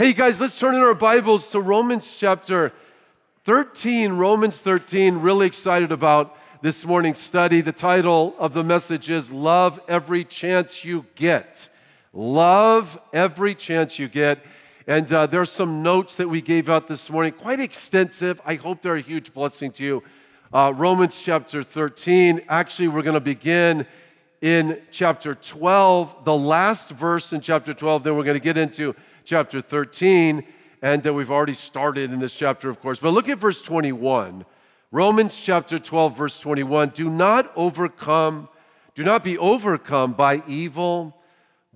Hey, guys, let's turn in our Bibles to Romans chapter 13. Romans 13, really excited about this morning's study. The title of the message is Love Every Chance You Get. Love Every Chance You Get. And uh, there are some notes that we gave out this morning, quite extensive. I hope they're a huge blessing to you. Uh, Romans chapter 13. Actually, we're going to begin in chapter 12, the last verse in chapter 12. Then we're going to get into chapter 13, and uh, we've already started in this chapter, of course. But look at verse 21. Romans chapter 12, verse 21. Do not overcome, do not be overcome by evil,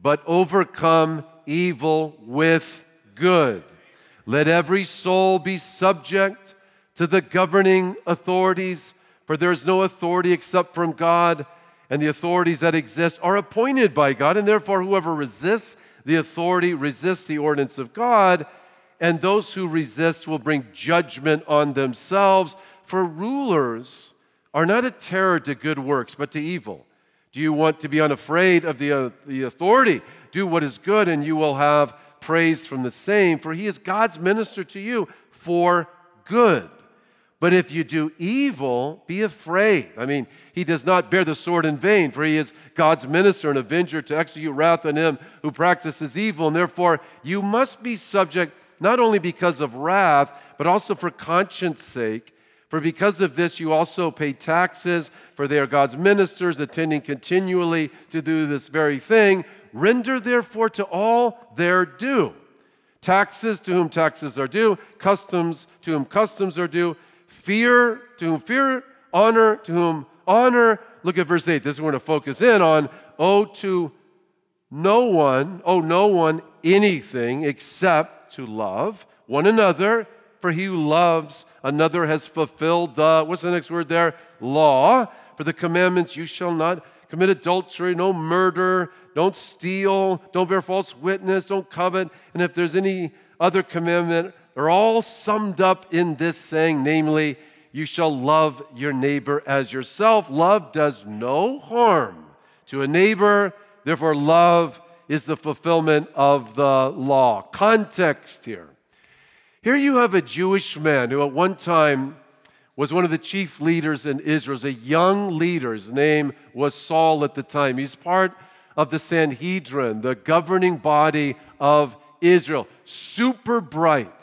but overcome evil with good. Let every soul be subject to the governing authorities, for there is no authority except from God, and the authorities that exist are appointed by God, and therefore whoever resists the authority resists the ordinance of God, and those who resist will bring judgment on themselves. For rulers are not a terror to good works, but to evil. Do you want to be unafraid of the, uh, the authority? Do what is good, and you will have praise from the same, for he is God's minister to you for good. But if you do evil, be afraid. I mean, he does not bear the sword in vain, for he is God's minister and avenger to execute wrath on him who practices evil. And therefore, you must be subject not only because of wrath, but also for conscience sake. For because of this, you also pay taxes, for they are God's ministers, attending continually to do this very thing. Render therefore to all their due taxes to whom taxes are due, customs to whom customs are due Fear to whom fear, honor to whom honor. Look at verse 8. This is we're going to focus in on. Oh, to no one, oh, no one anything except to love one another, for he who loves another has fulfilled the, what's the next word there? Law. For the commandments, you shall not commit adultery, no murder, don't steal, don't bear false witness, don't covet. And if there's any other commandment, are all summed up in this saying, namely, you shall love your neighbor as yourself. Love does no harm to a neighbor, therefore, love is the fulfillment of the law. Context here. Here you have a Jewish man who at one time was one of the chief leaders in Israel, a young leader. His name was Saul at the time. He's part of the Sanhedrin, the governing body of Israel. Super bright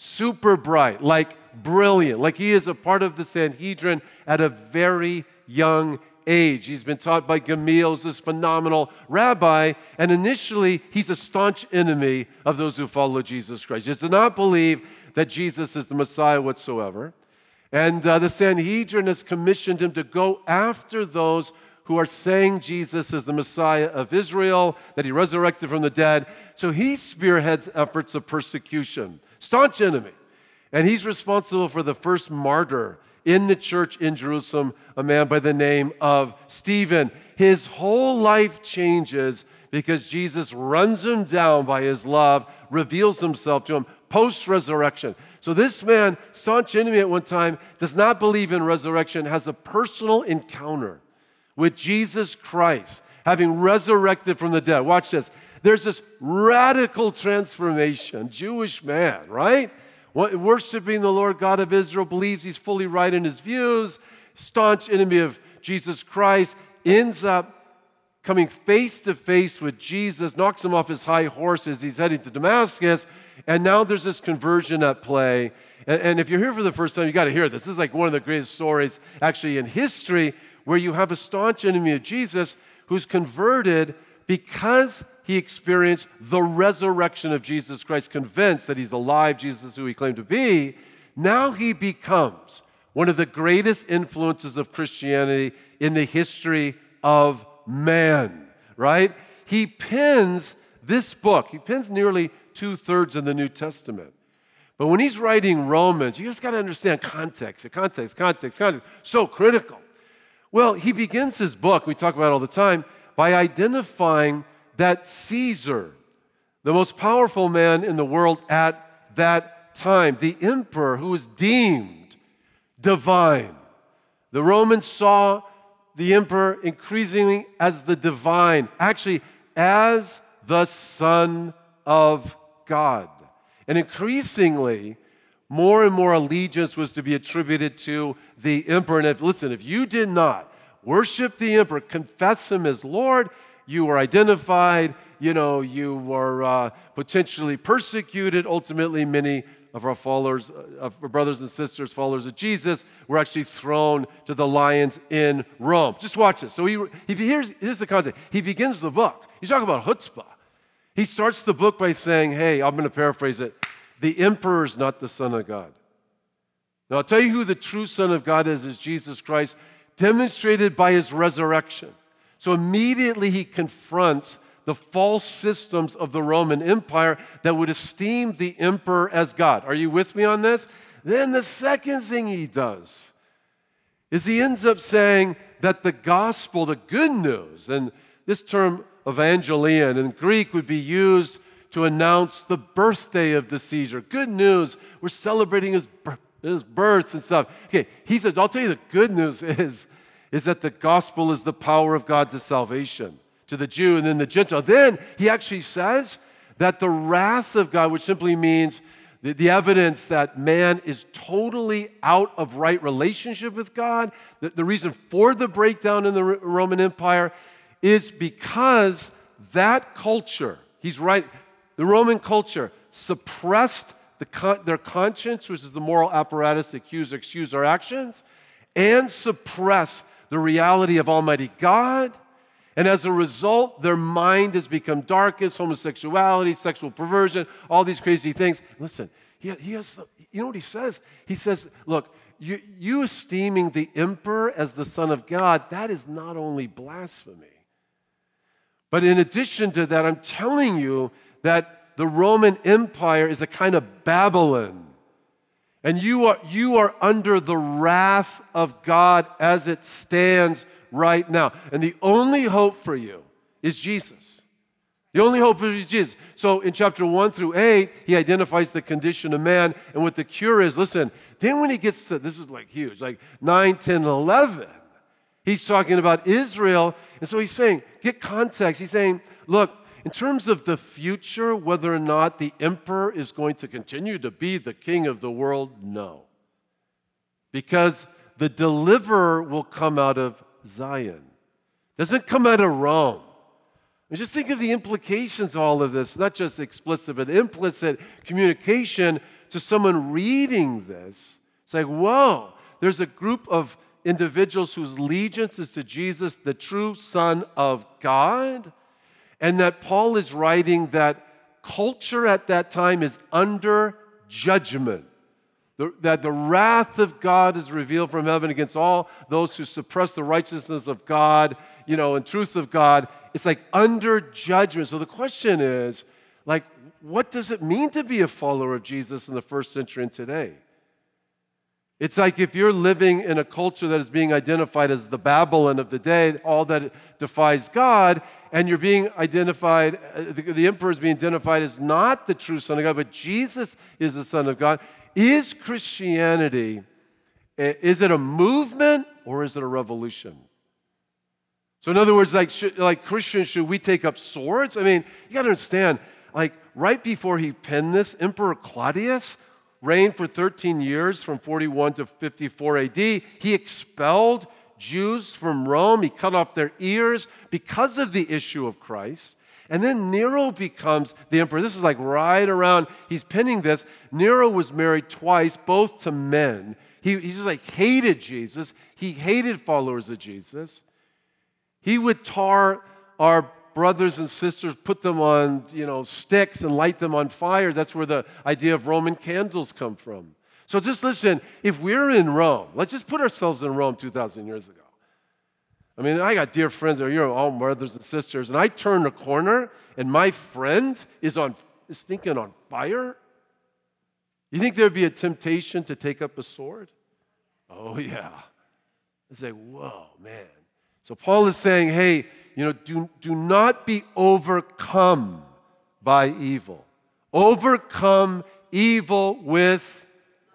super bright, like brilliant, like he is a part of the Sanhedrin at a very young age. He's been taught by Gamaliel, this phenomenal rabbi, and initially he's a staunch enemy of those who follow Jesus Christ. He does not believe that Jesus is the Messiah whatsoever. And uh, the Sanhedrin has commissioned him to go after those who are saying Jesus is the Messiah of Israel, that he resurrected from the dead. So he spearheads efforts of persecution staunch enemy. And he's responsible for the first martyr in the church in Jerusalem, a man by the name of Stephen. His whole life changes because Jesus runs him down by his love, reveals himself to him post resurrection. So, this man, staunch enemy at one time, does not believe in resurrection, has a personal encounter with Jesus Christ, having resurrected from the dead. Watch this. There's this radical transformation. Jewish man, right? Worshipping the Lord God of Israel, believes he's fully right in his views, staunch enemy of Jesus Christ, ends up coming face to face with Jesus, knocks him off his high horse as he's heading to Damascus, and now there's this conversion at play. And, and if you're here for the first time, you got to hear this. This is like one of the greatest stories actually in history where you have a staunch enemy of Jesus who's converted because he experienced the resurrection of Jesus Christ, convinced that he's alive, Jesus who he claimed to be, now he becomes one of the greatest influences of Christianity in the history of man, right? He pins this book, he pins nearly two thirds of the New Testament. But when he's writing Romans, you just got to understand context, context, context, context. So critical. Well, he begins his book, we talk about all the time, by identifying that Caesar, the most powerful man in the world at that time, the emperor who was deemed divine, the Romans saw the emperor increasingly as the divine, actually, as the Son of God. And increasingly, more and more allegiance was to be attributed to the emperor. And if, listen, if you did not worship the emperor, confess him as Lord, you were identified, you know, you were uh, potentially persecuted. Ultimately, many of our followers, uh, of our brothers and sisters, followers of Jesus, were actually thrown to the lions in Rome. Just watch this. So he, he here's, here's the context. He begins the book. He's talking about chutzpah. He starts the book by saying, Hey, I'm going to paraphrase it the emperor is not the Son of God. Now, I'll tell you who the true Son of God is, is Jesus Christ, demonstrated by his resurrection. So immediately he confronts the false systems of the Roman Empire that would esteem the emperor as God. Are you with me on this? Then the second thing he does is he ends up saying that the gospel, the good news, and this term evangelion in Greek would be used to announce the birthday of the Caesar. Good news, we're celebrating his, his birth and stuff. Okay, he says, I'll tell you the good news is, is that the gospel is the power of God to salvation to the Jew and then the Gentile. Then he actually says that the wrath of God, which simply means the, the evidence that man is totally out of right relationship with God, the, the reason for the breakdown in the Roman Empire is because that culture, he's right, the Roman culture suppressed the, their conscience, which is the moral apparatus that accuse or excuse our actions, and suppress the reality of Almighty God. And as a result, their mind has become darkest, homosexuality, sexual perversion, all these crazy things. Listen, he, he has, you know what he says? He says, look, you, you esteeming the emperor as the son of God, that is not only blasphemy. But in addition to that, I'm telling you that the Roman Empire is a kind of Babylon. And you are, you are under the wrath of God as it stands right now. And the only hope for you is Jesus. The only hope for you is Jesus. So in chapter 1 through 8, he identifies the condition of man and what the cure is. Listen, then when he gets to this is like huge, like 9, 10, 11, he's talking about Israel. And so he's saying, get context. He's saying, look, in terms of the future, whether or not the emperor is going to continue to be the king of the world, no. Because the deliverer will come out of Zion, doesn't come out of Rome. And just think of the implications of all of this, not just explicit, but implicit communication to someone reading this. It's like, whoa, there's a group of individuals whose allegiance is to Jesus, the true Son of God and that Paul is writing that culture at that time is under judgment. That the wrath of God is revealed from heaven against all those who suppress the righteousness of God, you know, and truth of God. It's like under judgment. So the question is, like, what does it mean to be a follower of Jesus in the first century and today? It's like if you're living in a culture that is being identified as the Babylon of the day, all that defies God, and you're being identified, uh, the, the emperor is being identified as not the true Son of God, but Jesus is the Son of God. Is Christianity, is it a movement or is it a revolution? So, in other words, like, should, like Christians, should we take up swords? I mean, you got to understand, like, right before he penned this, Emperor Claudius reigned for 13 years from 41 to 54 AD. He expelled Jews from Rome, he cut off their ears because of the issue of Christ. And then Nero becomes the emperor. This is like right around, he's pinning this. Nero was married twice, both to men. He, he just like hated Jesus. He hated followers of Jesus. He would tar our brothers and sisters, put them on, you know, sticks and light them on fire. That's where the idea of Roman candles come from. So just listen, if we're in Rome, let's just put ourselves in Rome 2,000 years ago. I mean, I got dear friends that you're all brothers and sisters, and I turn a corner and my friend is on is thinking on fire. You think there'd be a temptation to take up a sword? Oh yeah. I say, whoa, man. So Paul is saying, hey, you know, do, do not be overcome by evil. Overcome evil with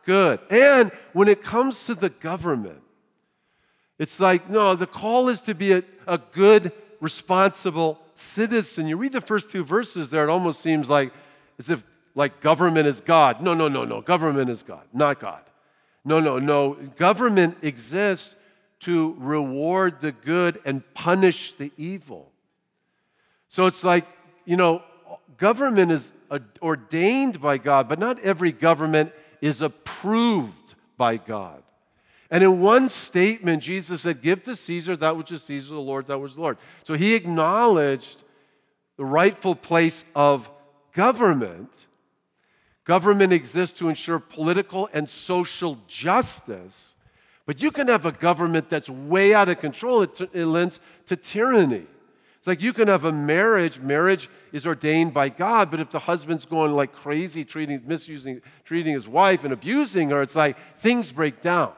good. And when it comes to the government, it's like, no, the call is to be a, a good, responsible citizen. You read the first two verses there, it almost seems like as if like government is God. No, no, no, no. Government is God, not God. No, no, no. Government exists to reward the good and punish the evil. So it's like, you know, government is ordained by God, but not every government is approved by God. And in one statement, Jesus said, Give to Caesar that which is Caesar, the Lord that was Lord. So he acknowledged the rightful place of government. Government exists to ensure political and social justice, but you can have a government that's way out of control. It, it lends to tyranny. It's like you can have a marriage. Marriage is ordained by God, but if the husband's going like crazy, treating, misusing, treating his wife and abusing her, it's like things break down.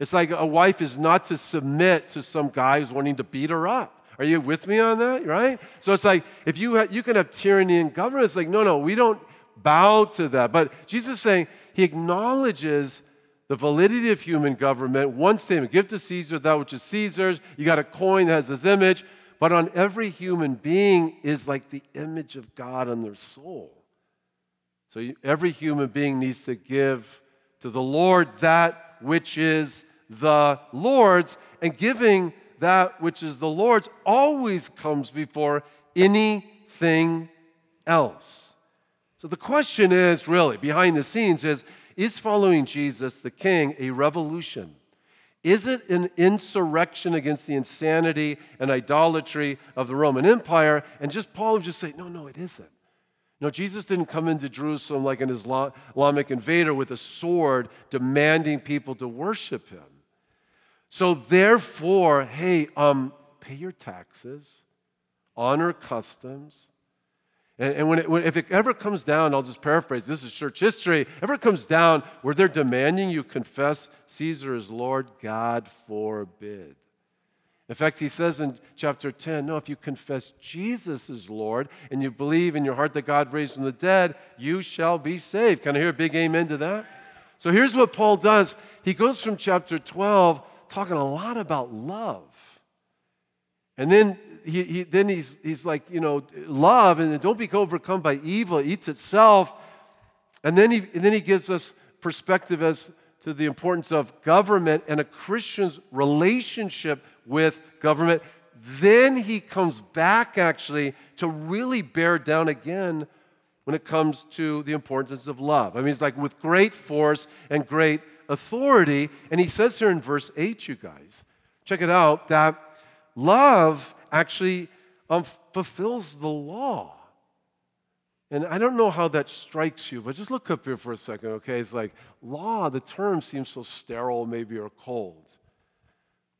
It's like a wife is not to submit to some guy who's wanting to beat her up. Are you with me on that? Right? So it's like if you ha- you can have tyranny in government, it's like no, no, we don't bow to that. But Jesus is saying he acknowledges the validity of human government. One statement: give to Caesar that which is Caesar's. You got a coin that has his image, but on every human being is like the image of God on their soul. So every human being needs to give to the Lord that which is the Lord's, and giving that which is the Lord's always comes before anything else. So the question is really, behind the scenes, is is following Jesus the King a revolution? Is it an insurrection against the insanity and idolatry of the Roman Empire? And just Paul would just say, no, no, it isn't. No, Jesus didn't come into Jerusalem like an Islamic invader with a sword demanding people to worship him. So, therefore, hey, um, pay your taxes, honor customs. And, and when, it, when if it ever comes down, I'll just paraphrase this is church history, ever comes down where they're demanding you confess Caesar is Lord, God forbid. In fact, he says in chapter 10 no, if you confess Jesus is Lord and you believe in your heart that God raised from the dead, you shall be saved. Can I hear a big amen to that? So here's what Paul does he goes from chapter 12 talking a lot about love. And then he, he, then he's, he's like, you know, love, and don't be overcome by evil, it eats itself. And then, he, and then he gives us perspective as to the importance of government and a Christian's relationship with government. Then he comes back actually to really bear down again when it comes to the importance of love. I mean, it's like with great force and great authority. And he says here in verse 8, you guys, check it out, that love actually um, fulfills the law. And I don't know how that strikes you, but just look up here for a second, okay? It's like law, the term seems so sterile, maybe, or cold.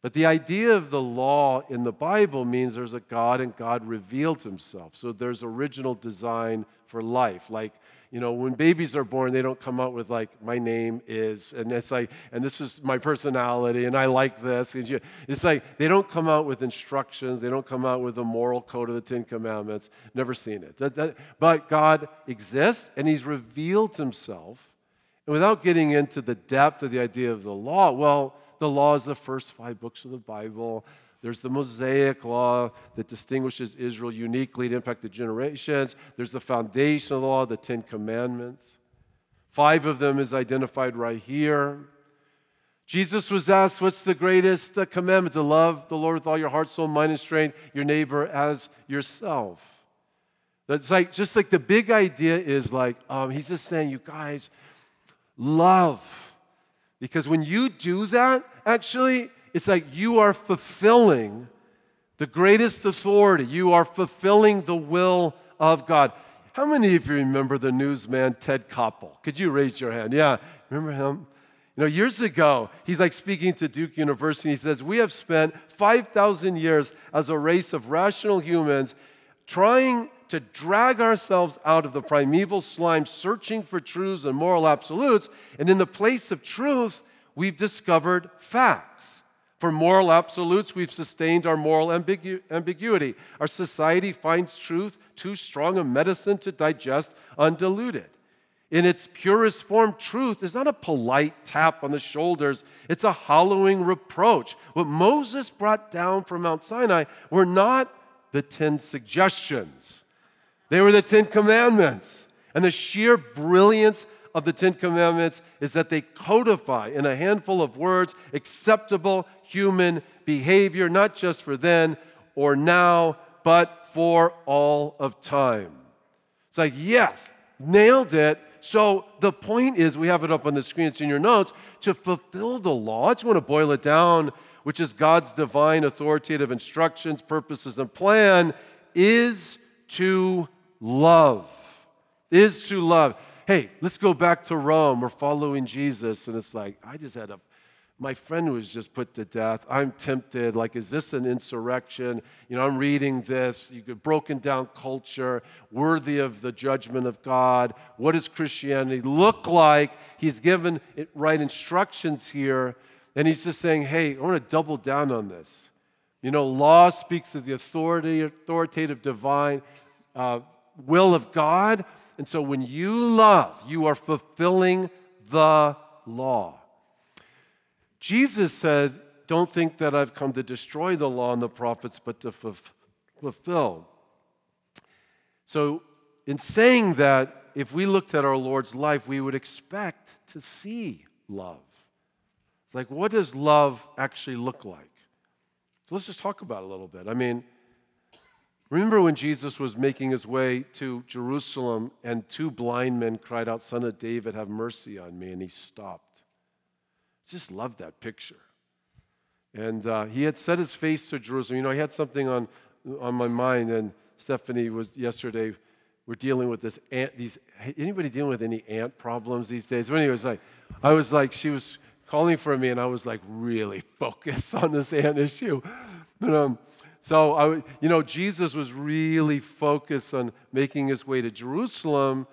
But the idea of the law in the Bible means there's a God and God revealed himself. So there's original design for life. Like, you know, when babies are born, they don't come out with like, my name is, and it's like, and this is my personality, and I like this. It's like, they don't come out with instructions. They don't come out with the moral code of the Ten Commandments. Never seen it. But God exists, and he's revealed himself. And without getting into the depth of the idea of the law, well, the law is the first five books of the Bible. There's the Mosaic law that distinguishes Israel uniquely to impact the generations. There's the foundation of the law, the Ten Commandments. Five of them is identified right here. Jesus was asked, What's the greatest uh, commandment? To love the Lord with all your heart, soul, mind, and strength, your neighbor as yourself. That's like, just like the big idea is like, um, he's just saying, You guys, love because when you do that, actually, it's like you are fulfilling the greatest authority. You are fulfilling the will of God. How many of you remember the newsman Ted Koppel? Could you raise your hand? Yeah, remember him? You know, years ago, he's like speaking to Duke University. He says, We have spent 5,000 years as a race of rational humans trying to drag ourselves out of the primeval slime, searching for truths and moral absolutes. And in the place of truth, we've discovered facts. For moral absolutes, we've sustained our moral ambigu- ambiguity. Our society finds truth too strong a medicine to digest undiluted. In its purest form, truth is not a polite tap on the shoulders, it's a hollowing reproach. What Moses brought down from Mount Sinai were not the 10 suggestions they were the Ten Commandments. And the sheer brilliance of the Ten Commandments is that they codify in a handful of words acceptable human behavior, not just for then or now, but for all of time. It's like, yes, nailed it. So the point is, we have it up on the screen, it's in your notes, to fulfill the law. I just want to boil it down, which is God's divine authoritative instructions, purposes, and plan, is to love. Is to love. Hey, let's go back to Rome. We're following Jesus, and it's like, I just had a my friend was just put to death. I'm tempted. Like, is this an insurrection? You know, I'm reading this. You could broken down culture, worthy of the judgment of God. What does Christianity look like? He's given it right instructions here, and he's just saying, hey, I want to double down on this. You know, law speaks of the authority, authoritative divine uh, will of God. And so when you love, you are fulfilling the law. Jesus said, Don't think that I've come to destroy the law and the prophets, but to fulfill. So, in saying that, if we looked at our Lord's life, we would expect to see love. It's like, what does love actually look like? So let's just talk about it a little bit. I mean, remember when Jesus was making his way to Jerusalem and two blind men cried out, Son of David, have mercy on me, and he stopped. Just love that picture. And uh, he had set his face to Jerusalem. You know, he had something on, on my mind, and Stephanie was yesterday. We're dealing with this ant. These anybody dealing with any ant problems these days? But anyway, was like, I was like, she was calling for me, and I was like, really focused on this ant issue. But um, so I, you know, Jesus was really focused on making his way to Jerusalem,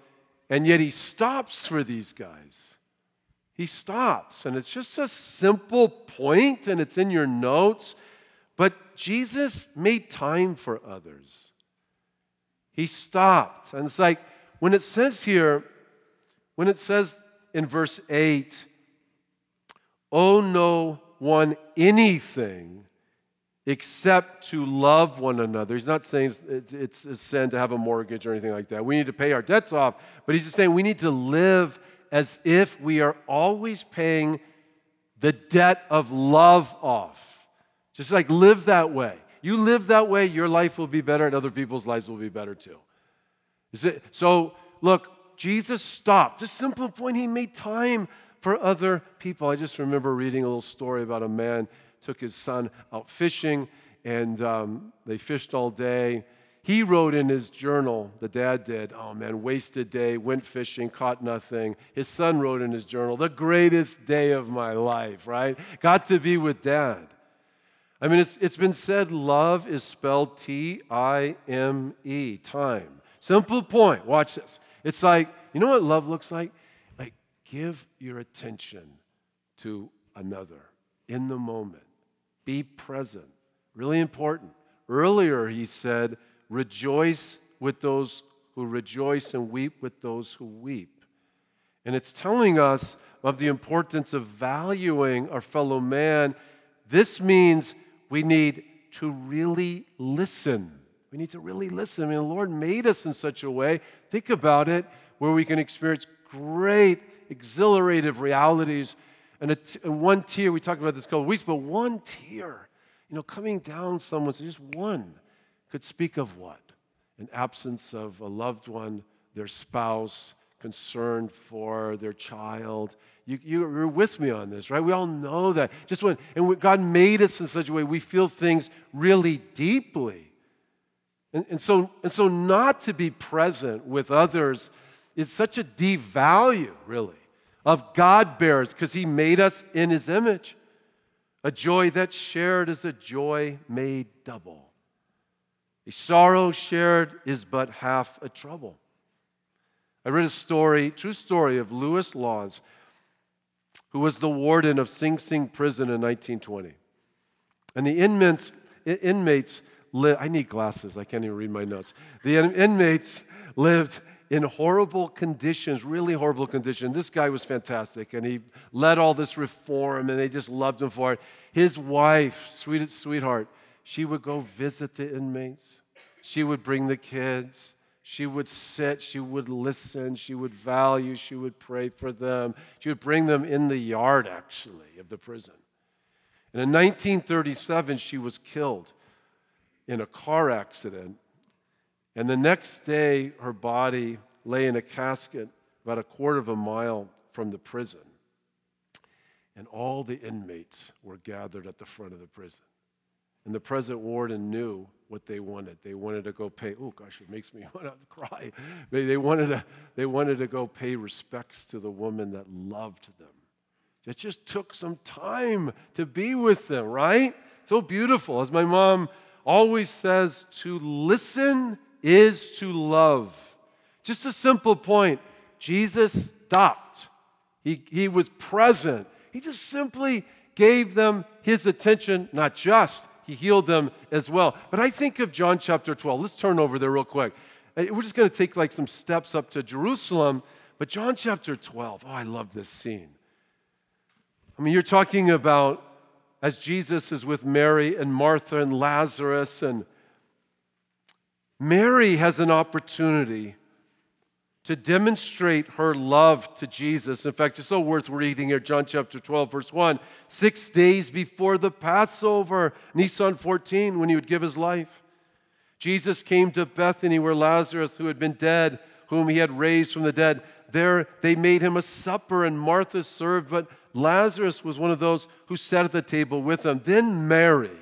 and yet he stops for these guys he stops. And it's just a simple point, and it's in your notes. But Jesus made time for others. He stopped. And it's like when it says here, when it says in verse 8, owe no one anything except to love one another. He's not saying it's a sin to have a mortgage or anything like that. We need to pay our debts off, but he's just saying we need to live as if we are always paying the debt of love off. Just like live that way. You live that way, your life will be better and other people's lives will be better too. So, look, Jesus stopped. Just simple point, he made time for other people. I just remember reading a little story about a man took his son out fishing and um, they fished all day he wrote in his journal, the dad did, oh man, wasted day, went fishing, caught nothing. His son wrote in his journal, the greatest day of my life, right? Got to be with dad. I mean, it's, it's been said love is spelled T I M E, time. Simple point. Watch this. It's like, you know what love looks like? Like, give your attention to another in the moment. Be present. Really important. Earlier, he said, Rejoice with those who rejoice and weep with those who weep. And it's telling us of the importance of valuing our fellow man. This means we need to really listen. We need to really listen. I mean, the Lord made us in such a way, think about it, where we can experience great, exhilarative realities. And, one tear, we talked about this a couple weeks, but one tear, you know, coming down someone's just one could speak of what? An absence of a loved one, their spouse, concerned for their child. You, you're with me on this, right? We all know that. Just when, and God made us in such a way we feel things really deeply. And, and, so, and so, not to be present with others is such a devalue, really, of God bears because He made us in His image. A joy that's shared is a joy made double. A sorrow shared is but half a trouble. I read a story, true story, of Lewis Lawes, who was the warden of Sing Sing prison in 1920. And the inmates, inmates I need glasses, I can't even read my notes. The inmates lived in horrible conditions, really horrible conditions. This guy was fantastic, and he led all this reform, and they just loved him for it. His wife, sweet, sweetheart, she would go visit the inmates. She would bring the kids. She would sit, she would listen, she would value, she would pray for them. She would bring them in the yard, actually, of the prison. And in 1937, she was killed in a car accident. And the next day, her body lay in a casket about a quarter of a mile from the prison. And all the inmates were gathered at the front of the prison. And the present warden knew what they wanted. They wanted to go pay, oh gosh, it makes me want to cry. They wanted to, they wanted to go pay respects to the woman that loved them. It just took some time to be with them, right? So beautiful. As my mom always says, to listen is to love. Just a simple point. Jesus stopped, he, he was present. He just simply gave them his attention, not just, he healed them as well. But I think of John chapter 12. Let's turn over there real quick. Uh, we're just going to take like some steps up to Jerusalem. But John chapter 12, oh, I love this scene. I mean, you're talking about as Jesus is with Mary and Martha and Lazarus, and Mary has an opportunity to demonstrate her love to Jesus. In fact, it's so worth reading here, John chapter 12, verse 1. Six days before the Passover, Nisan 14, when he would give his life, Jesus came to Bethany where Lazarus, who had been dead, whom he had raised from the dead, there they made him a supper, and Martha served, but Lazarus was one of those who sat at the table with him. Then Mary,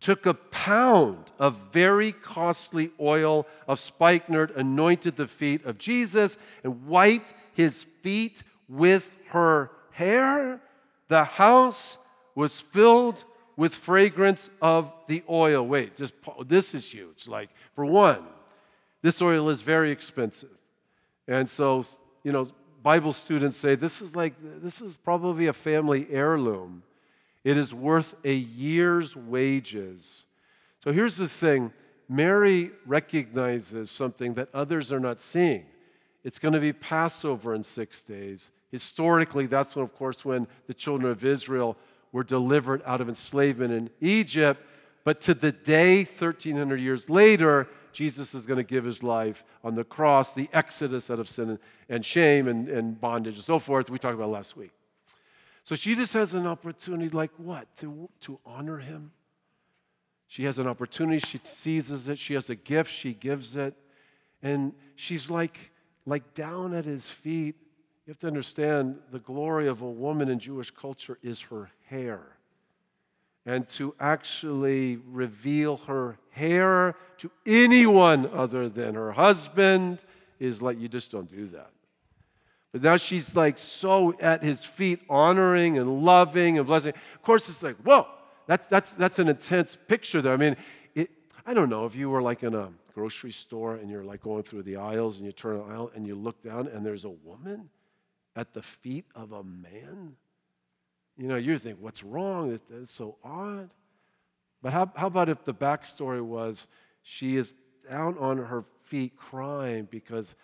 took a pound of very costly oil of spikenard, anointed the feet of Jesus, and wiped his feet with her hair. The house was filled with fragrance of the oil. Wait, just this is huge. Like, for one, this oil is very expensive. And so, you know, Bible students say this is like, this is probably a family heirloom. It is worth a year's wages. So here's the thing Mary recognizes something that others are not seeing. It's going to be Passover in six days. Historically, that's when, of course, when the children of Israel were delivered out of enslavement in Egypt. But to the day, 1,300 years later, Jesus is going to give his life on the cross, the exodus out of sin and shame and, and bondage and so forth, we talked about last week. So she just has an opportunity, like what? To, to honor him. She has an opportunity, she seizes it, she has a gift, she gives it. And she's like, like down at his feet. You have to understand the glory of a woman in Jewish culture is her hair. And to actually reveal her hair to anyone other than her husband is like, you just don't do that. But now she's like so at his feet, honoring and loving and blessing. Of course, it's like, whoa, that, that's, that's an intense picture there. I mean, it, I don't know if you were like in a grocery store and you're like going through the aisles and you turn an aisle and you look down and there's a woman at the feet of a man. You know, you think, what's wrong? It's so odd. But how, how about if the backstory was she is down on her feet crying because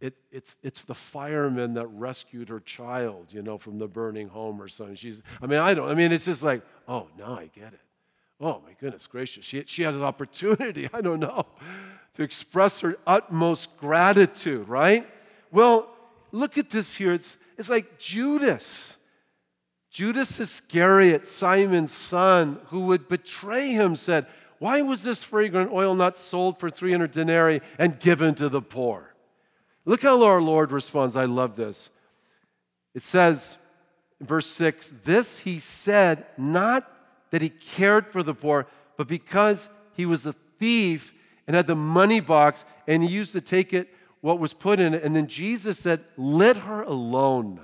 it, it's, it's the fireman that rescued her child, you know, from the burning home or something. She's, I mean, I don't, I mean, it's just like, oh, now I get it. Oh, my goodness gracious. She, she had an opportunity, I don't know, to express her utmost gratitude, right? Well, look at this here. It's, it's like Judas. Judas Iscariot, Simon's son, who would betray him, said, Why was this fragrant oil not sold for 300 denarii and given to the poor? Look how our Lord responds. I love this. It says, in verse 6 This he said, not that he cared for the poor, but because he was a thief and had the money box and he used to take it, what was put in it. And then Jesus said, Let her alone.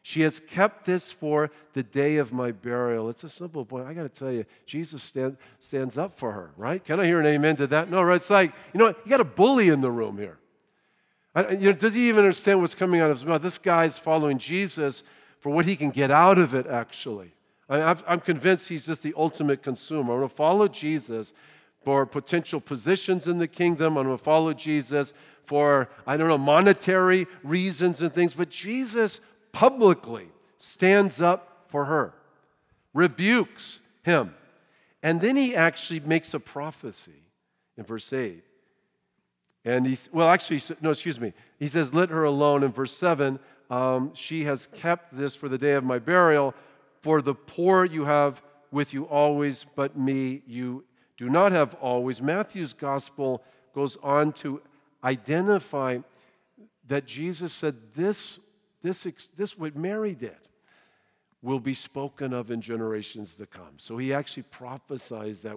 She has kept this for the day of my burial. It's a simple point. I got to tell you, Jesus stand, stands up for her, right? Can I hear an amen to that? No, right? It's like, you know, what? you got a bully in the room here. You know, does he even understand what's coming out of his mouth? This guy's following Jesus for what he can get out of it, actually. I'm convinced he's just the ultimate consumer. I'm going to follow Jesus for potential positions in the kingdom. I'm going to follow Jesus for, I don't know, monetary reasons and things. But Jesus publicly stands up for her, rebukes him. And then he actually makes a prophecy in verse 8 And he's, well, actually, no, excuse me. He says, Let her alone in verse 7. Um, she has kept this for the day of my burial. For the poor you have with you always, but me you do not have always. Matthew's gospel goes on to identify that Jesus said, This, this, this what Mary did will be spoken of in generations to come. So he actually prophesies that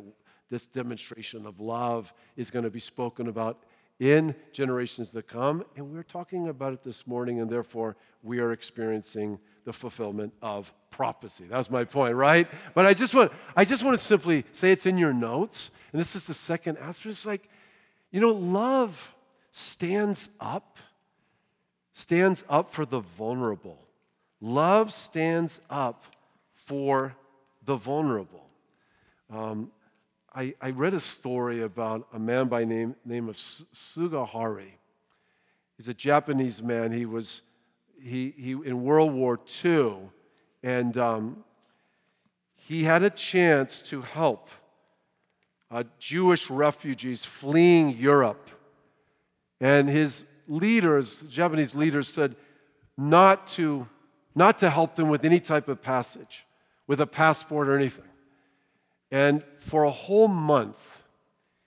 this demonstration of love is going to be spoken about in generations to come. And we're talking about it this morning, and therefore we are experiencing the fulfillment of prophecy. That's my point, right? But I just want, I just want to simply say it's in your notes. And this is the second aspect. It's like, you know, love stands up, stands up for the vulnerable. Love stands up for the vulnerable. Um, I, I read a story about a man by name, name of Sugihara. He's a Japanese man. He was he, he in World War II, and um, he had a chance to help uh, Jewish refugees fleeing Europe. And his leaders, Japanese leaders, said not to, not to help them with any type of passage, with a passport or anything. And for a whole month,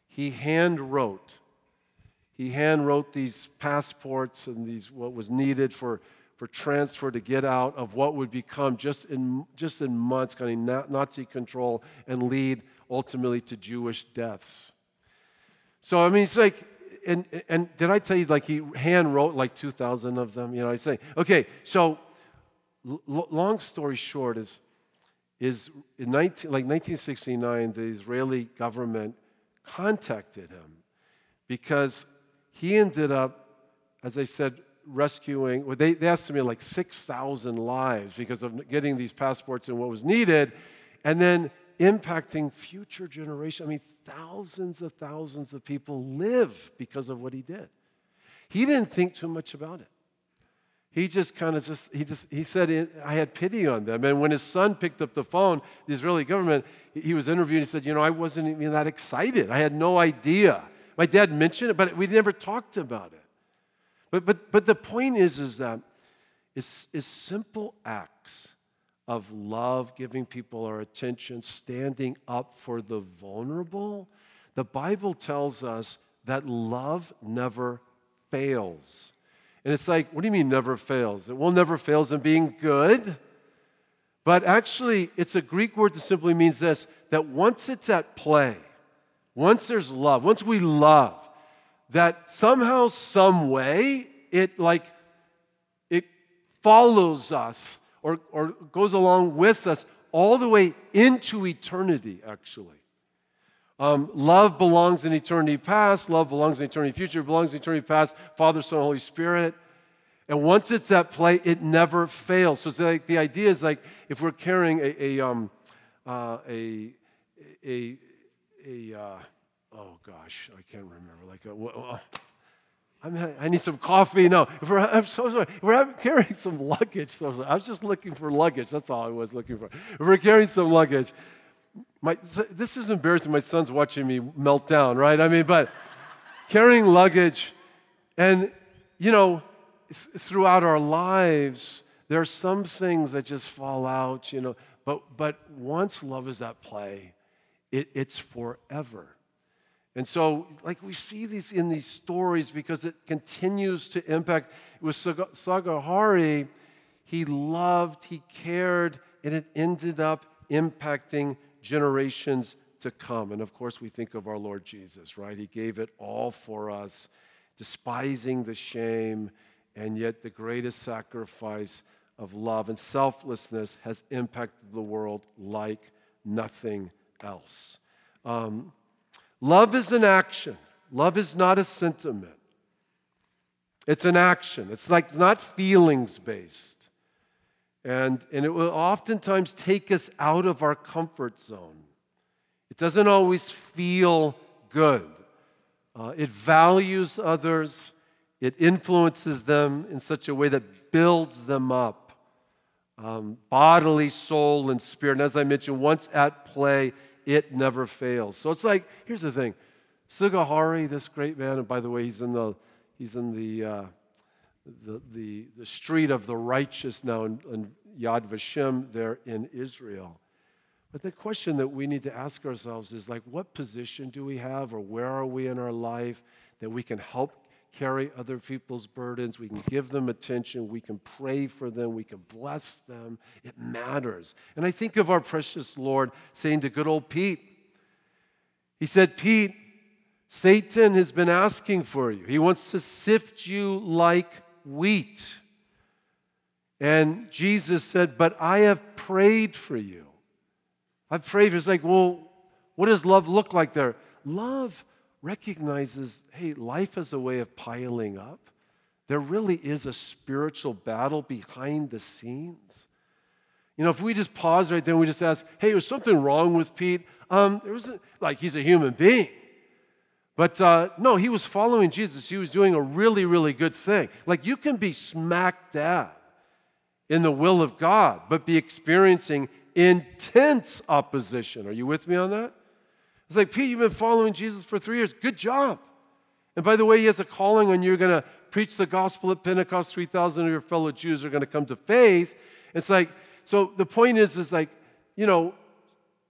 he hand wrote. He hand wrote these passports and these what was needed for, for transfer to get out of what would become just in, just in months kind of Nazi control and lead ultimately to Jewish deaths. So I mean, it's like, and and did I tell you like he hand wrote like two thousand of them? You know, I say, okay. So, l- long story short is is in 19, like 1969, the Israeli government contacted him because he ended up, as I said, rescuing, well, they, they estimated like 6,000 lives because of getting these passports and what was needed, and then impacting future generations. I mean, thousands of thousands of people live because of what he did. He didn't think too much about it he just kind of just he just he said i had pity on them. And when his son picked up the phone the israeli government he was interviewed and he said you know i wasn't even that excited. I had no idea. My dad mentioned it but we never talked about it. But but but the point is is that it's, it's simple acts of love giving people our attention standing up for the vulnerable. The bible tells us that love never fails and it's like, what do you mean never fails? It will never fails in being good. But actually, it's a Greek word that simply means this that once it's at play, once there's love, once we love, that somehow, some way, it like it follows us or, or goes along with us all the way into eternity, actually. Um, love belongs in eternity past. Love belongs in eternity future. It belongs in eternity past. Father, Son, Holy Spirit. And once it's at play, it never fails. So it's like the idea is like if we're carrying a a um, uh, a a, a uh, oh gosh, I can't remember. Like a, uh, I'm, I need some coffee. No, if we're, I'm so sorry. If we're carrying some luggage. So I was just looking for luggage. That's all I was looking for. If we're carrying some luggage, my, this is embarrassing. My son's watching me melt down, right? I mean, but carrying luggage, and you know, throughout our lives, there are some things that just fall out, you know. But but once love is at play, it, it's forever. And so, like we see these in these stories because it continues to impact. With Sugihara, he loved, he cared, and it ended up impacting generations to come. And of course, we think of our Lord Jesus, right? He gave it all for us, despising the shame, and yet the greatest sacrifice of love and selflessness has impacted the world like nothing else. Um, love is an action, love is not a sentiment. It's an action. It's like not feelings based. And, and it will oftentimes take us out of our comfort zone. It doesn't always feel good. Uh, it values others, it influences them in such a way that builds them up, um, bodily, soul, and spirit. And as I mentioned, once at play, it never fails. So it's like, here's the thing Sugihara, this great man, and by the way, he's in the, he's in the, uh, the, the, the, street of the righteous now in, in Yad Vashem there in Israel. But the question that we need to ask ourselves is like, what position do we have or where are we in our life that we can help carry other people's burdens? We can give them attention. We can pray for them. We can bless them. It matters. And I think of our precious Lord saying to good old Pete, He said, Pete, Satan has been asking for you. He wants to sift you like wheat. And Jesus said, But I have prayed for you. I've prayed. For." It's like, well, what does love look like there? Love recognizes, hey, life is a way of piling up. There really is a spiritual battle behind the scenes. You know, if we just pause right there and we just ask, hey, was something wrong with Pete? Um, there wasn't, like, he's a human being. But uh, no, he was following Jesus. He was doing a really, really good thing. Like, you can be smack dab in the will of God, but be experiencing intense opposition. Are you with me on that? It's like, Pete, you've been following Jesus for three years. Good job. And by the way, he has a calling on you. You're going to preach the gospel at Pentecost. 3,000 of your fellow Jews are going to come to faith. It's like, so the point is, is like, you know,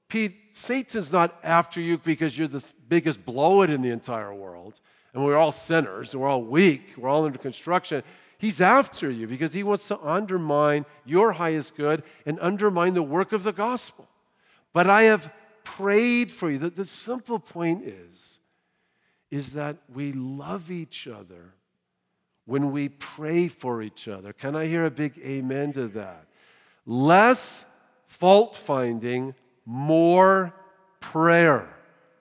Pete, Satan's not after you because you're the biggest blow it in the entire world. And we're all sinners and we're all weak. We're all under construction. He's after you because he wants to undermine your highest good and undermine the work of the gospel. But I have prayed for you. The, the simple point is, is that we love each other when we pray for each other. Can I hear a big amen to that? Less fault finding, more prayer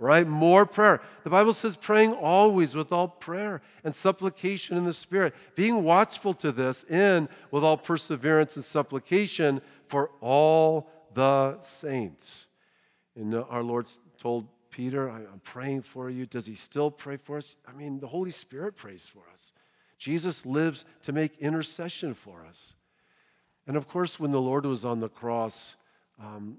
right? More prayer. The Bible says praying always with all prayer and supplication in the Spirit, being watchful to this in with all perseverance and supplication for all the saints. And our Lord told Peter, I'm praying for you. Does he still pray for us? I mean, the Holy Spirit prays for us. Jesus lives to make intercession for us. And of course, when the Lord was on the cross, um,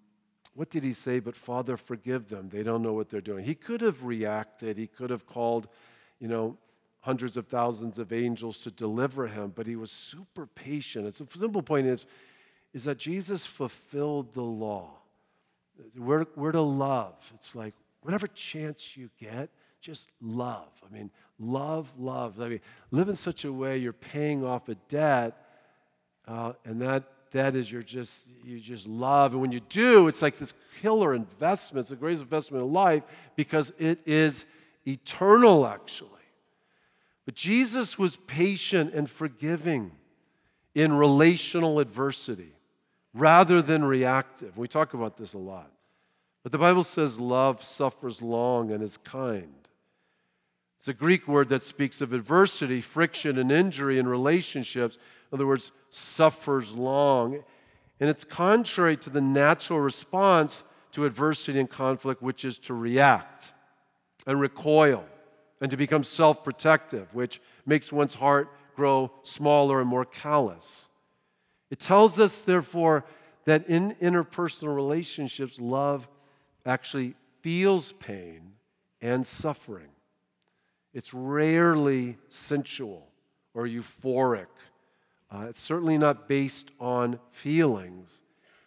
what did he say? But Father, forgive them. They don't know what they're doing. He could have reacted. He could have called, you know, hundreds of thousands of angels to deliver him, but he was super patient. It's a simple point is, is that Jesus fulfilled the law. We're, we're to love. It's like whatever chance you get, just love. I mean, love, love. I mean, live in such a way you're paying off a debt, uh, and that that is you're just you just love. And when you do it's like this killer investment. It's the greatest investment in life because it is eternal actually. But jesus was patient and forgiving in relational adversity rather than reactive. We talk about this a lot. But the bible says love suffers long and is kind. It's a greek word that speaks of adversity friction and injury in relationships. In other words, suffers long. And it's contrary to the natural response to adversity and conflict, which is to react and recoil and to become self protective, which makes one's heart grow smaller and more callous. It tells us, therefore, that in interpersonal relationships, love actually feels pain and suffering. It's rarely sensual or euphoric uh, it's certainly not based on feelings.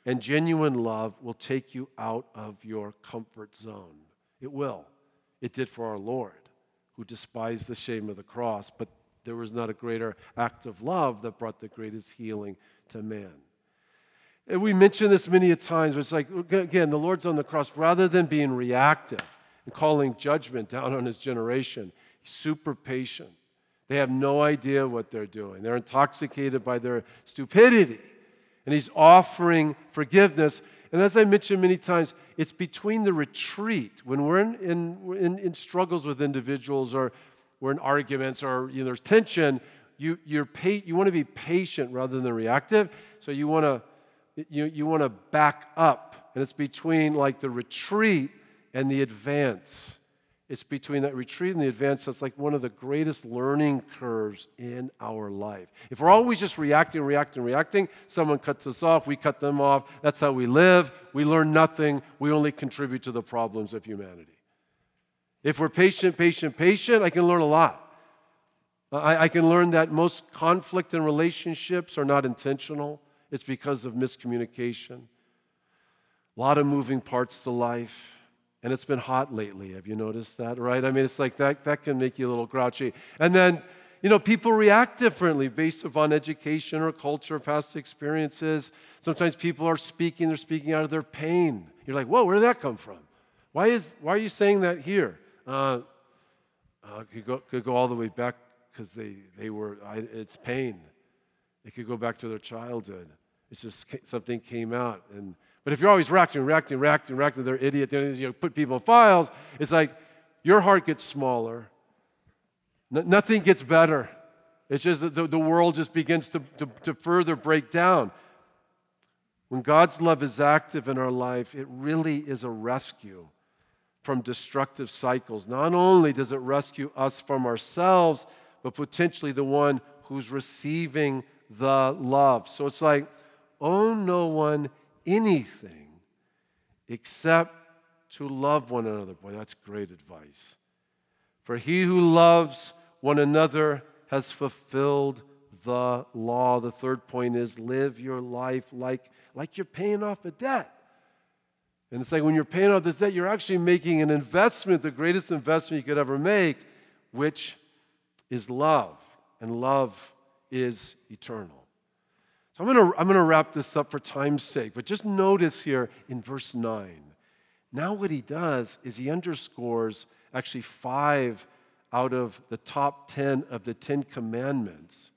And genuine love will take you out of your comfort zone. It will. It did for our Lord, who despised the shame of the cross, but there was not a greater act of love that brought the greatest healing to man. And we mention this many a times, but it's like, again, the Lord's on the cross. Rather than being reactive and calling judgment down on his generation, he's super patient they have no idea what they're doing. They're intoxicated by their stupidity. And he's offering forgiveness. And as I mentioned many times, it's between the retreat, when we're in, in, in, in struggles with individuals or we're in arguments or you know, there's tension, you, you're pa- you want to be patient rather than reactive. So you want to you, you want to back up. And it's between like the retreat and the advance. It's between that retreat and the advance that's like one of the greatest learning curves in our life. If we're always just reacting, reacting, reacting, someone cuts us off, we cut them off. That's how we live. We learn nothing. We only contribute to the problems of humanity. If we're patient, patient, patient, I can learn a lot. I, I can learn that most conflict in relationships are not intentional, it's because of miscommunication. A lot of moving parts to life. And it's been hot lately. Have you noticed that, right? I mean, it's like that, that can make you a little grouchy. And then, you know, people react differently based upon education or culture, past experiences. Sometimes people are speaking, they're speaking out of their pain. You're like, whoa, where did that come from? Why, is, why are you saying that here? Uh, uh, could, go, could go all the way back because they, they were, I, it's pain. It could go back to their childhood. It's just something came out. And, but if you're always reacting, reacting, reacting, reacting, they're idiot, you know, put people in files, it's like your heart gets smaller. Nothing gets better. It's just that the, the world just begins to, to, to further break down. When God's love is active in our life, it really is a rescue from destructive cycles. Not only does it rescue us from ourselves, but potentially the one who's receiving the love. So it's like, owe no one anything except to love one another. Boy, that's great advice. For he who loves one another has fulfilled the law. The third point is live your life like, like you're paying off a debt. And it's like when you're paying off this debt, you're actually making an investment, the greatest investment you could ever make, which is love, and love is eternal. So I'm going to I'm going to wrap this up for time's sake, but just notice here in verse 9. Now, what he does is he underscores actually five out of the top 10 of the 10 commandments.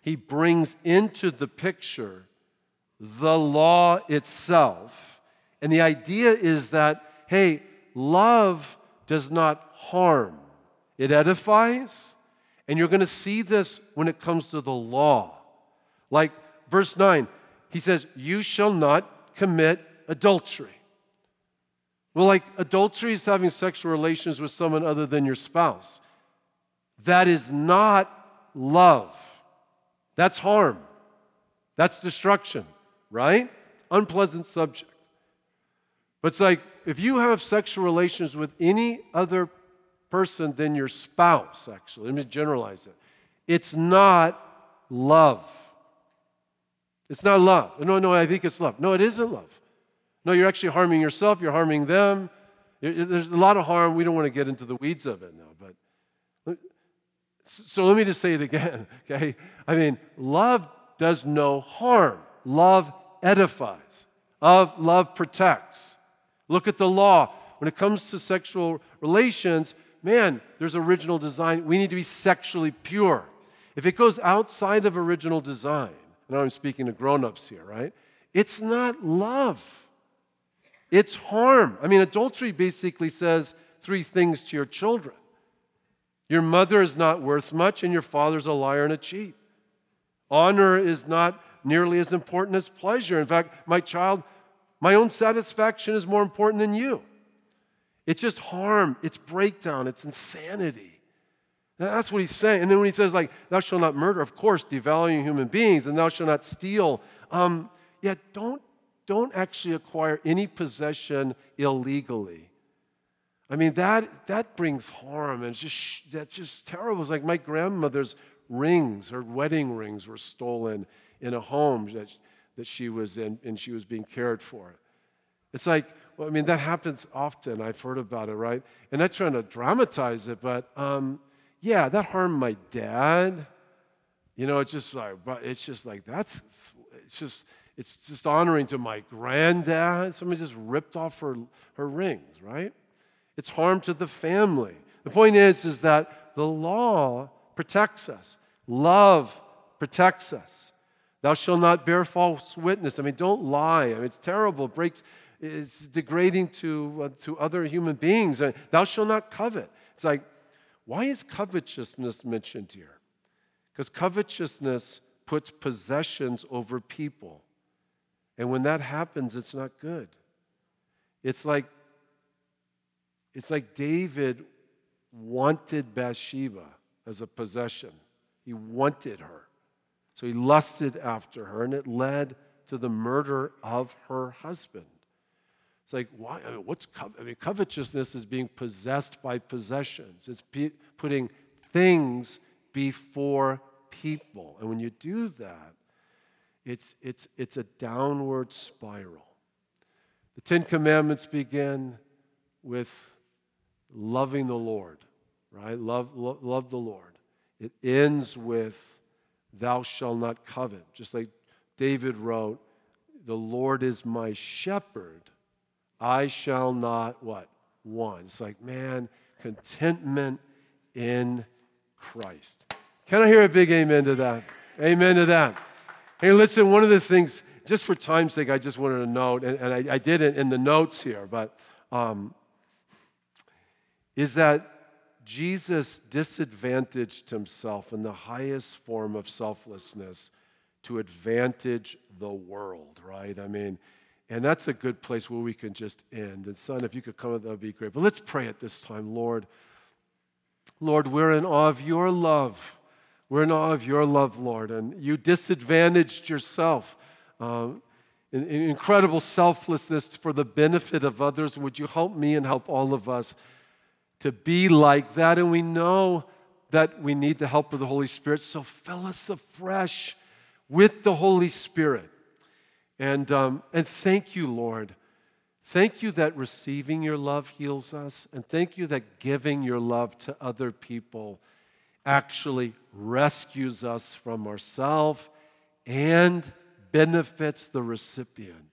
He brings into the picture the law itself. And the idea is that, hey, love does not harm. It edifies, and you're going to see this when it comes to the law. Like verse 9, he says, You shall not commit adultery. Well, like adultery is having sexual relations with someone other than your spouse. That is not love. That's harm. That's destruction, right? Unpleasant subject. But it's like if you have sexual relations with any other person than your spouse, actually. Let me generalize it. It's not love. It's not love. No, no, I think it's love. No, it isn't love. No, you're actually harming yourself, you're harming them. There's a lot of harm. We don't want to get into the weeds of it now, but so let me just say it again, okay? I mean, love does no harm. Love edifies. Love, love protects. Look at the law. When it comes to sexual relations, man, there's original design. We need to be sexually pure. If it goes outside of original design, now I'm speaking to grown ups here, right? It's not love, it's harm. I mean, adultery basically says three things to your children your mother is not worth much, and your father's a liar and a cheat. Honor is not nearly as important as pleasure. In fact, my child, my own satisfaction is more important than you. It's just harm, it's breakdown, it's insanity. That's what he's saying. And then when he says, like, thou shalt not murder, of course, devaluing human beings, and thou shalt not steal. Um, yeah, don't, don't actually acquire any possession illegally. I mean, that, that brings harm, and it's just, that's just terrible. It's like my grandmother's rings, her wedding rings, were stolen in a home that, that she was in, and she was being cared for. It's like, well, I mean, that happens often. I've heard about it, right? And I'm not trying to dramatize it, but um, yeah, that harmed my dad. You know, it's just like, it's just like that's, it's just, it's just honoring to my granddad. Somebody just ripped off her, her rings, right? It's harm to the family. The point is, is that the law protects us. Love protects us. Thou shalt not bear false witness. I mean, don't lie. I mean, it's terrible. It breaks, it's degrading to, uh, to other human beings. And thou shalt not covet. It's like, why is covetousness mentioned here? Because covetousness puts possessions over people. And when that happens, it's not good. It's like, it's like David wanted Bathsheba as a possession. He wanted her. So he lusted after her, and it led to the murder of her husband. It's like, why? I mean, what's co- I mean, covetousness is being possessed by possessions. It's pe- putting things before people. And when you do that, it's, it's, it's a downward spiral. The Ten Commandments begin with loving the Lord, right? Love, lo- love the Lord. It ends with, thou shalt not covet. Just like David wrote, the Lord is my shepherd. I shall not what? Want. It's like, man, contentment in Christ. Can I hear a big amen to that? Amen to that. Hey, listen, one of the things, just for time's sake, I just wanted to note, and, and I, I, did it in the notes here, but um, is that Jesus disadvantaged himself in the highest form of selflessness to advantage the world, right? I mean, and that's a good place where we can just end. And son, if you could come, that would be great. But let's pray at this time, Lord. Lord, we're in awe of your love. We're in awe of your love, Lord. And you disadvantaged yourself. Um, in, in incredible selflessness for the benefit of others. Would you help me and help all of us to be like that? And we know that we need the help of the Holy Spirit. So fill us afresh with the Holy Spirit. And, um, and thank you, Lord. Thank you that receiving your love heals us. And thank you that giving your love to other people actually rescues us from ourselves and benefits the recipient.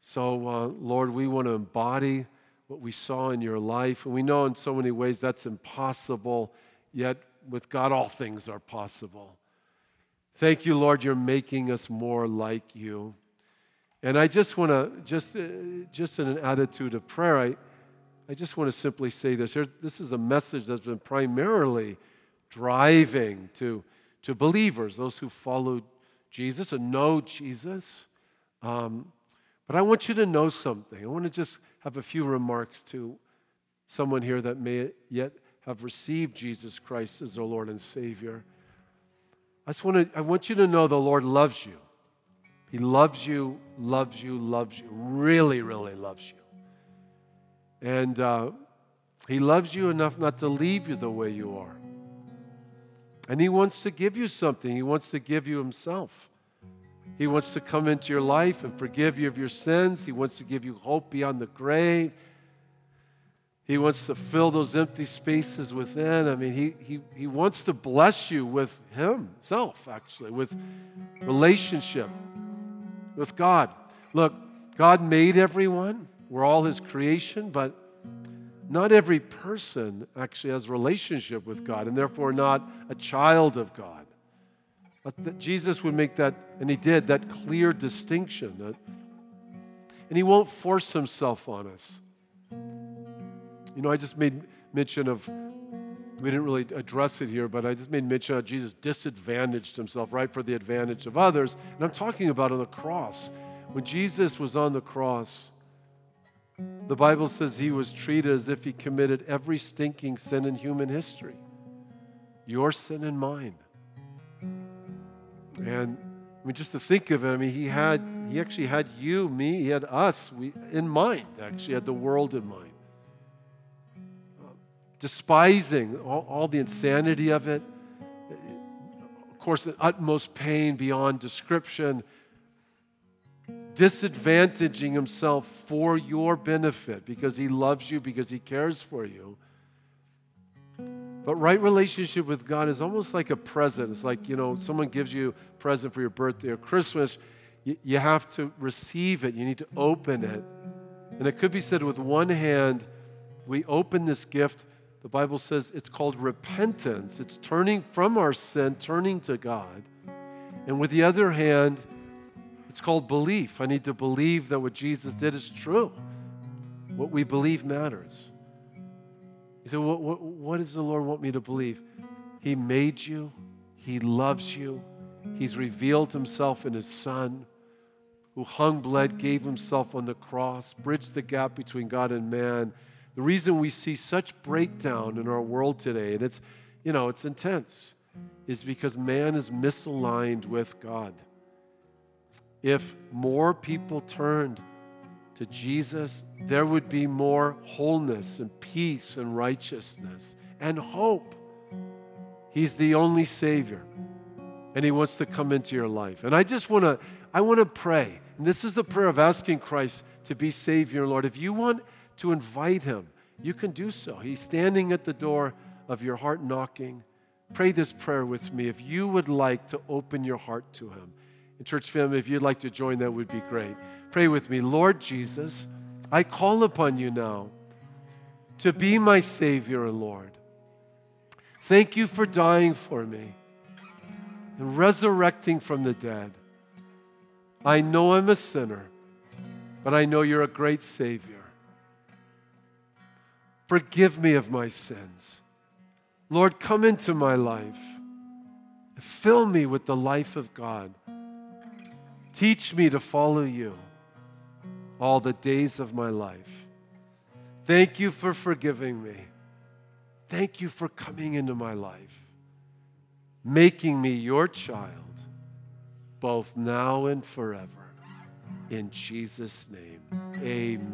So, uh, Lord, we want to embody what we saw in your life. And we know in so many ways that's impossible, yet with God, all things are possible. Thank you, Lord, you're making us more like you. And I just want to, just, uh, just in an attitude of prayer, I, I just want to simply say this. This is a message that's been primarily driving to, to believers, those who follow Jesus and know Jesus. Um, but I want you to know something. I want to just have a few remarks to someone here that may yet have received Jesus Christ as their Lord and Savior. I just want to, I want you to know the Lord loves you. He loves you, loves you, loves you, really, really loves you. And uh, He loves you enough not to leave you the way you are. And He wants to give you something, He wants to give you Himself. He wants to come into your life and forgive you of your sins. He wants to give you hope beyond the grave. He wants to fill those empty spaces within. I mean, he, he, he wants to bless you with Himself, actually, with relationship with God. Look, God made everyone, we're all His creation, but not every person actually has relationship with God and therefore not a child of God. But Jesus would make that, and He did, that clear distinction. That, and He won't force Himself on us. You know, I just made mention of, we didn't really address it here, but I just made mention of Jesus disadvantaged himself, right, for the advantage of others. And I'm talking about on the cross. When Jesus was on the cross, the Bible says he was treated as if he committed every stinking sin in human history your sin and mine. And I mean, just to think of it, I mean, he had, he actually had you, me, he had us we, in mind, actually, had the world in mind despising all, all the insanity of it. Of course, the utmost pain beyond description, disadvantaging himself for your benefit because he loves you, because he cares for you. But right relationship with God is almost like a present. It's like, you know, someone gives you a present for your birthday or Christmas. You, you have to receive it, you need to open it. And it could be said with one hand, we open this gift the Bible says it's called repentance. It's turning from our sin, turning to God. And with the other hand, it's called belief. I need to believe that what Jesus did is true. What we believe matters. You say, what, what, what does the Lord want me to believe? He made you, He loves you, He's revealed Himself in His Son, who hung, bled, gave Himself on the cross, bridged the gap between God and man the reason we see such breakdown in our world today, and it's, you know, it's intense, is because man is misaligned with God. If more people turned to Jesus, there would be more wholeness and peace and righteousness and hope. He's the only Savior, and He wants to come into your life. And I just want to, I want to pray. And this is the prayer of asking Christ to be Savior, Lord. If you want to invite Him, you can do so. He's standing at the door of your heart knocking. Pray this prayer with me if you would like to open your heart to Him. And, church family, if you'd like to join, that would be great. Pray with me. Lord Jesus, I call upon you now to be my Savior and Lord. Thank you for dying for me and resurrecting from the dead. I know I'm a sinner, but I know you're a great Savior. Forgive me of my sins. Lord, come into my life. Fill me with the life of God. Teach me to follow you all the days of my life. Thank you for forgiving me. Thank you for coming into my life, making me your child, both now and forever. In Jesus' name, amen.